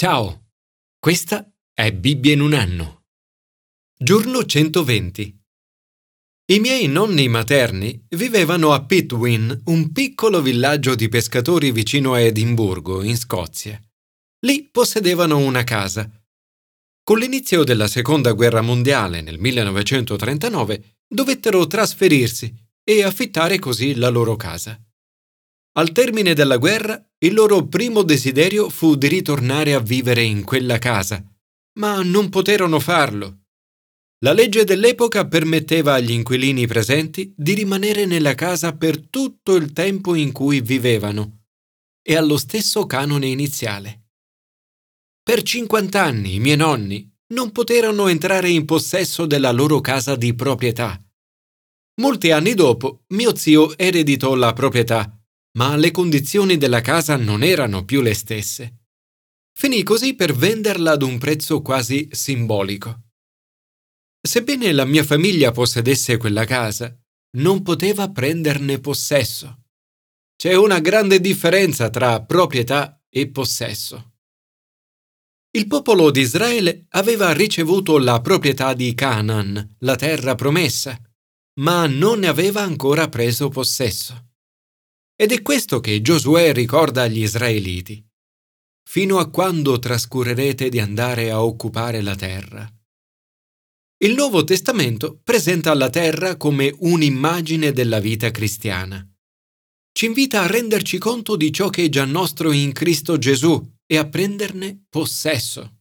Ciao, questa è Bibbia in un anno. Giorno 120. I miei nonni materni vivevano a Pitwin, un piccolo villaggio di pescatori vicino a Edimburgo, in Scozia. Lì possedevano una casa. Con l'inizio della Seconda Guerra Mondiale nel 1939 dovettero trasferirsi e affittare così la loro casa. Al termine della guerra, il loro primo desiderio fu di ritornare a vivere in quella casa, ma non poterono farlo. La legge dell'epoca permetteva agli inquilini presenti di rimanere nella casa per tutto il tempo in cui vivevano e allo stesso canone iniziale. Per 50 anni i miei nonni non poterono entrare in possesso della loro casa di proprietà. Molti anni dopo mio zio ereditò la proprietà ma le condizioni della casa non erano più le stesse. Finì così per venderla ad un prezzo quasi simbolico. Sebbene la mia famiglia possedesse quella casa, non poteva prenderne possesso. C'è una grande differenza tra proprietà e possesso. Il popolo di Israele aveva ricevuto la proprietà di Canaan, la terra promessa, ma non ne aveva ancora preso possesso. Ed è questo che Giosuè ricorda agli israeliti. Fino a quando trascurerete di andare a occupare la terra? Il Nuovo Testamento presenta la terra come un'immagine della vita cristiana. Ci invita a renderci conto di ciò che è già nostro in Cristo Gesù e a prenderne possesso.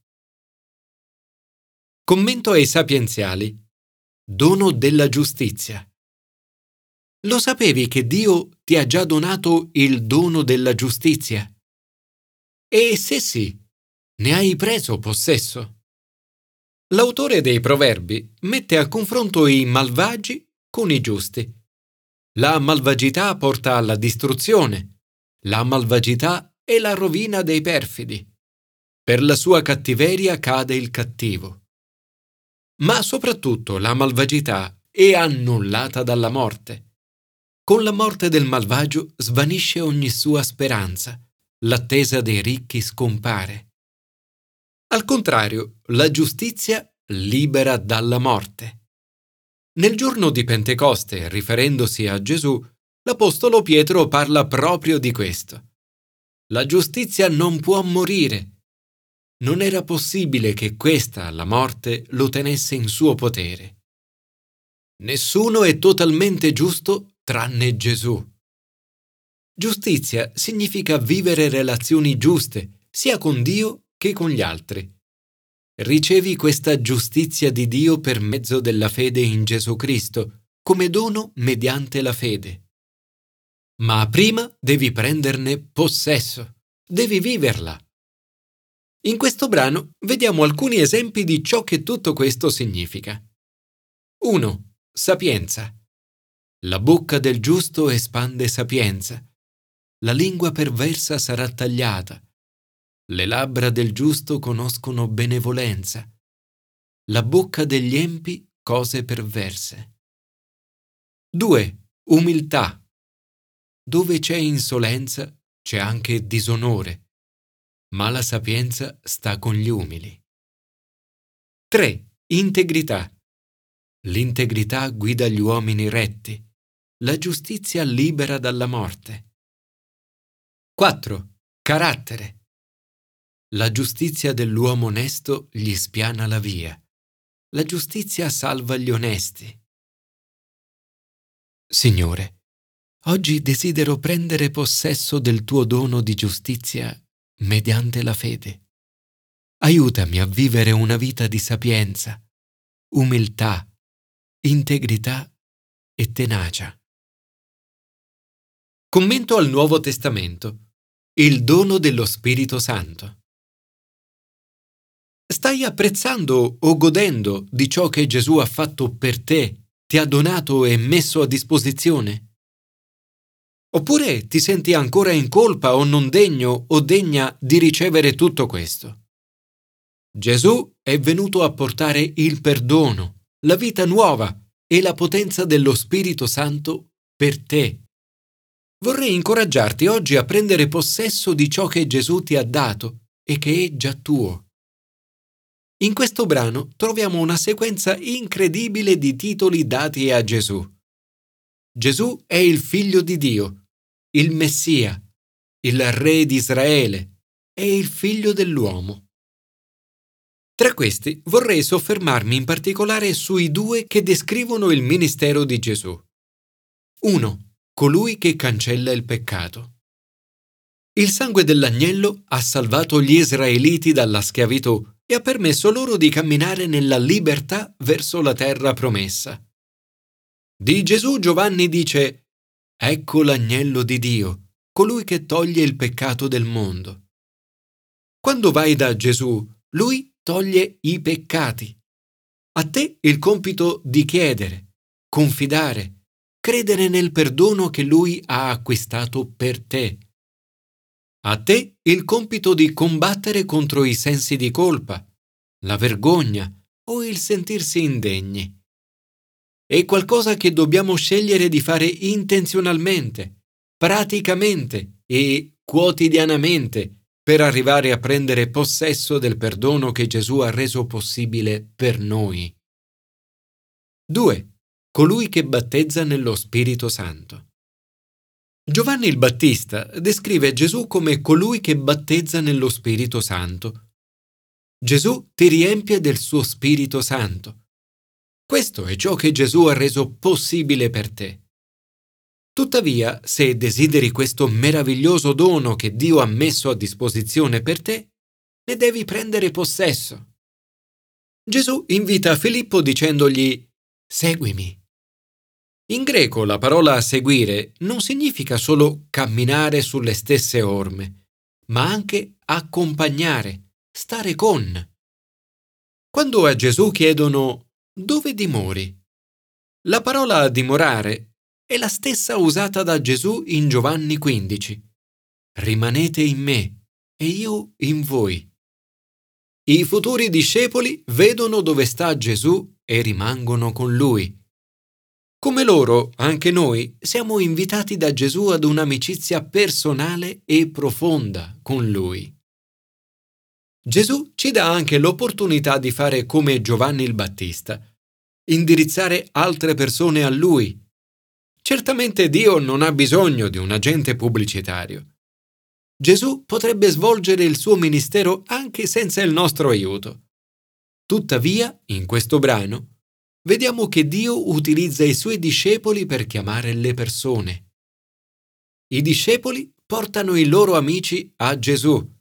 Commento ai sapienziali. Dono della giustizia. Lo sapevi che Dio ti ha già donato il dono della giustizia? E se sì, ne hai preso possesso? L'autore dei Proverbi mette a confronto i malvagi con i giusti. La malvagità porta alla distruzione, la malvagità è la rovina dei perfidi. Per la sua cattiveria cade il cattivo. Ma soprattutto la malvagità è annullata dalla morte. Con la morte del malvagio svanisce ogni sua speranza, l'attesa dei ricchi scompare. Al contrario, la giustizia libera dalla morte. Nel giorno di Pentecoste, riferendosi a Gesù, l'Apostolo Pietro parla proprio di questo. La giustizia non può morire. Non era possibile che questa, la morte, lo tenesse in suo potere. Nessuno è totalmente giusto tranne Gesù. Giustizia significa vivere relazioni giuste, sia con Dio che con gli altri. Ricevi questa giustizia di Dio per mezzo della fede in Gesù Cristo, come dono mediante la fede. Ma prima devi prenderne possesso, devi viverla. In questo brano vediamo alcuni esempi di ciò che tutto questo significa. 1. Sapienza. La bocca del giusto espande sapienza, la lingua perversa sarà tagliata, le labbra del giusto conoscono benevolenza, la bocca degli empi cose perverse. 2. Umiltà. Dove c'è insolenza c'è anche disonore, ma la sapienza sta con gli umili. 3. Integrità. L'integrità guida gli uomini retti la giustizia libera dalla morte. 4. Carattere. La giustizia dell'uomo onesto gli spiana la via. La giustizia salva gli onesti. Signore, oggi desidero prendere possesso del tuo dono di giustizia mediante la fede. Aiutami a vivere una vita di sapienza, umiltà, integrità e tenacia. Commento al Nuovo Testamento. Il dono dello Spirito Santo. Stai apprezzando o godendo di ciò che Gesù ha fatto per te, ti ha donato e messo a disposizione? Oppure ti senti ancora in colpa o non degno o degna di ricevere tutto questo? Gesù è venuto a portare il perdono, la vita nuova e la potenza dello Spirito Santo per te Vorrei incoraggiarti oggi a prendere possesso di ciò che Gesù ti ha dato e che è già tuo. In questo brano troviamo una sequenza incredibile di titoli dati a Gesù. Gesù è il figlio di Dio, il Messia, il Re di Israele e il figlio dell'uomo. Tra questi vorrei soffermarmi in particolare sui due che descrivono il ministero di Gesù. 1. Colui che cancella il peccato. Il sangue dell'agnello ha salvato gli israeliti dalla schiavitù e ha permesso loro di camminare nella libertà verso la terra promessa. Di Gesù Giovanni dice, Ecco l'agnello di Dio, colui che toglie il peccato del mondo. Quando vai da Gesù, lui toglie i peccati. A te il compito di chiedere, confidare, credere nel perdono che lui ha acquistato per te. A te il compito di combattere contro i sensi di colpa, la vergogna o il sentirsi indegni. È qualcosa che dobbiamo scegliere di fare intenzionalmente, praticamente e quotidianamente per arrivare a prendere possesso del perdono che Gesù ha reso possibile per noi. 2. Colui che battezza nello Spirito Santo. Giovanni il Battista descrive Gesù come colui che battezza nello Spirito Santo. Gesù ti riempie del suo Spirito Santo questo è ciò che Gesù ha reso possibile per te. Tuttavia, se desideri questo meraviglioso dono che Dio ha messo a disposizione per te, ne devi prendere possesso. Gesù invita Filippo dicendogli Seguimi. In greco la parola seguire non significa solo camminare sulle stesse orme, ma anche accompagnare, stare con. Quando a Gesù chiedono dove dimori? La parola dimorare è la stessa usata da Gesù in Giovanni 15. Rimanete in me e io in voi. I futuri discepoli vedono dove sta Gesù e rimangono con lui. Come loro, anche noi siamo invitati da Gesù ad un'amicizia personale e profonda con lui. Gesù ci dà anche l'opportunità di fare come Giovanni il Battista, indirizzare altre persone a Lui. Certamente Dio non ha bisogno di un agente pubblicitario. Gesù potrebbe svolgere il suo ministero anche senza il nostro aiuto. Tuttavia, in questo brano, vediamo che Dio utilizza i suoi discepoli per chiamare le persone. I discepoli portano i loro amici a Gesù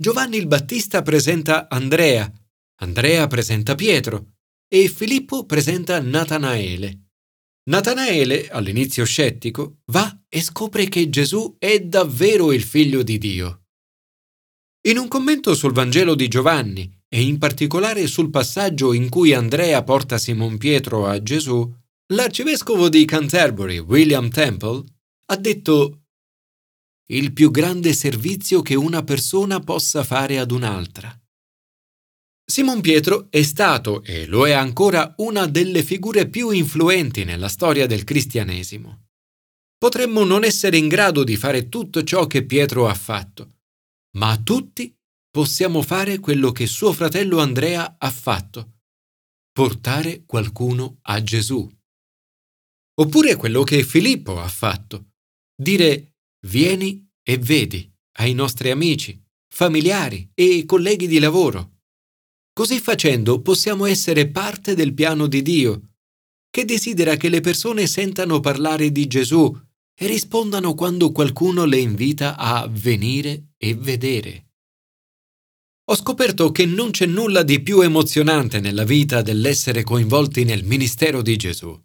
Giovanni il Battista presenta Andrea, Andrea presenta Pietro e Filippo presenta Natanaele. Natanaele, all'inizio scettico, va e scopre che Gesù è davvero il figlio di Dio. In un commento sul Vangelo di Giovanni e in particolare sul passaggio in cui Andrea porta Simon Pietro a Gesù, l'arcivescovo di Canterbury, William Temple, ha detto il più grande servizio che una persona possa fare ad un'altra. Simon Pietro è stato e lo è ancora una delle figure più influenti nella storia del cristianesimo. Potremmo non essere in grado di fare tutto ciò che Pietro ha fatto, ma tutti possiamo fare quello che suo fratello Andrea ha fatto, portare qualcuno a Gesù. Oppure quello che Filippo ha fatto, dire Vieni e vedi ai nostri amici, familiari e colleghi di lavoro. Così facendo possiamo essere parte del piano di Dio, che desidera che le persone sentano parlare di Gesù e rispondano quando qualcuno le invita a venire e vedere. Ho scoperto che non c'è nulla di più emozionante nella vita dell'essere coinvolti nel ministero di Gesù.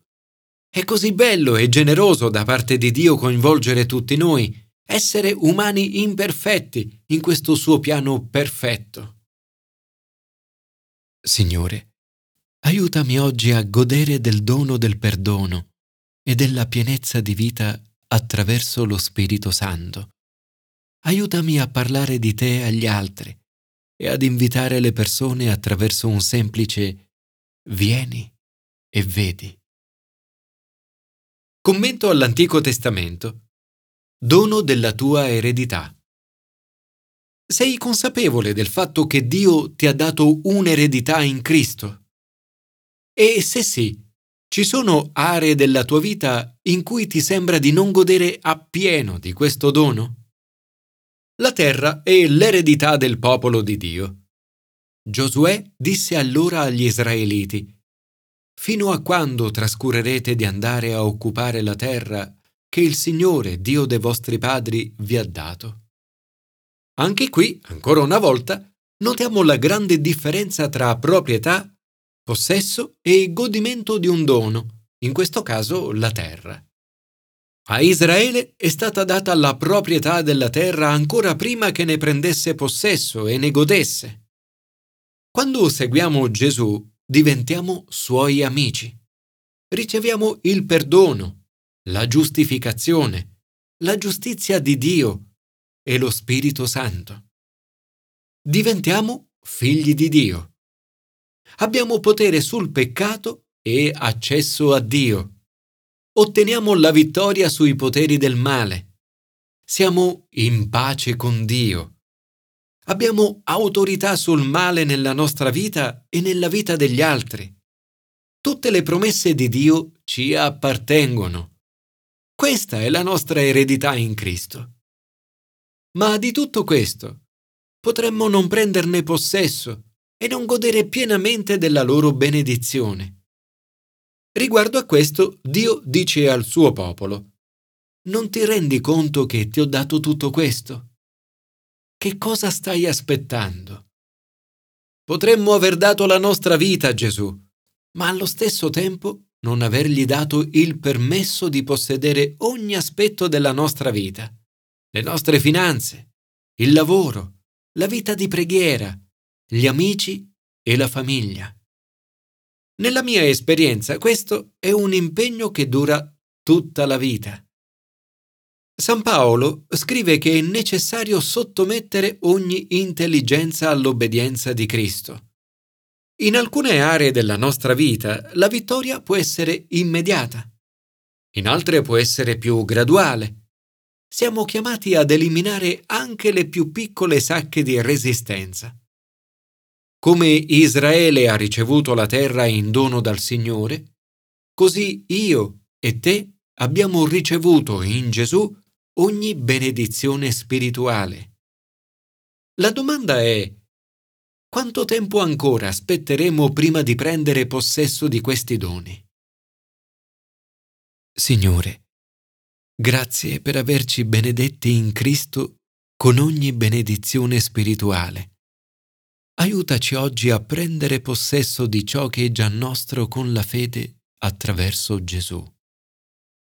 È così bello e generoso da parte di Dio coinvolgere tutti noi, essere umani imperfetti in questo suo piano perfetto. Signore, aiutami oggi a godere del dono del perdono e della pienezza di vita attraverso lo Spirito Santo. Aiutami a parlare di te agli altri e ad invitare le persone attraverso un semplice vieni e vedi. Commento all'Antico Testamento. Dono della tua eredità. Sei consapevole del fatto che Dio ti ha dato un'eredità in Cristo? E se sì, ci sono aree della tua vita in cui ti sembra di non godere appieno di questo dono? La terra è l'eredità del popolo di Dio. Giosuè disse allora agli israeliti, Fino a quando trascurerete di andare a occupare la terra che il Signore, Dio dei vostri padri, vi ha dato? Anche qui, ancora una volta, notiamo la grande differenza tra proprietà, possesso e godimento di un dono, in questo caso la terra. A Israele è stata data la proprietà della terra ancora prima che ne prendesse possesso e ne godesse. Quando seguiamo Gesù diventiamo suoi amici. Riceviamo il perdono, la giustificazione, la giustizia di Dio e lo Spirito Santo. Diventiamo figli di Dio. Abbiamo potere sul peccato e accesso a Dio. Otteniamo la vittoria sui poteri del male. Siamo in pace con Dio. Abbiamo autorità sul male nella nostra vita e nella vita degli altri. Tutte le promesse di Dio ci appartengono. Questa è la nostra eredità in Cristo. Ma di tutto questo potremmo non prenderne possesso e non godere pienamente della loro benedizione. Riguardo a questo, Dio dice al suo popolo, Non ti rendi conto che ti ho dato tutto questo? Che cosa stai aspettando? Potremmo aver dato la nostra vita a Gesù, ma allo stesso tempo non avergli dato il permesso di possedere ogni aspetto della nostra vita le nostre finanze, il lavoro, la vita di preghiera, gli amici e la famiglia. Nella mia esperienza questo è un impegno che dura tutta la vita. San Paolo scrive che è necessario sottomettere ogni intelligenza all'obbedienza di Cristo. In alcune aree della nostra vita la vittoria può essere immediata, in altre può essere più graduale siamo chiamati ad eliminare anche le più piccole sacche di resistenza. Come Israele ha ricevuto la terra in dono dal Signore, così io e te abbiamo ricevuto in Gesù ogni benedizione spirituale. La domanda è quanto tempo ancora aspetteremo prima di prendere possesso di questi doni? Signore, Grazie per averci benedetti in Cristo con ogni benedizione spirituale. Aiutaci oggi a prendere possesso di ciò che è già nostro con la fede attraverso Gesù.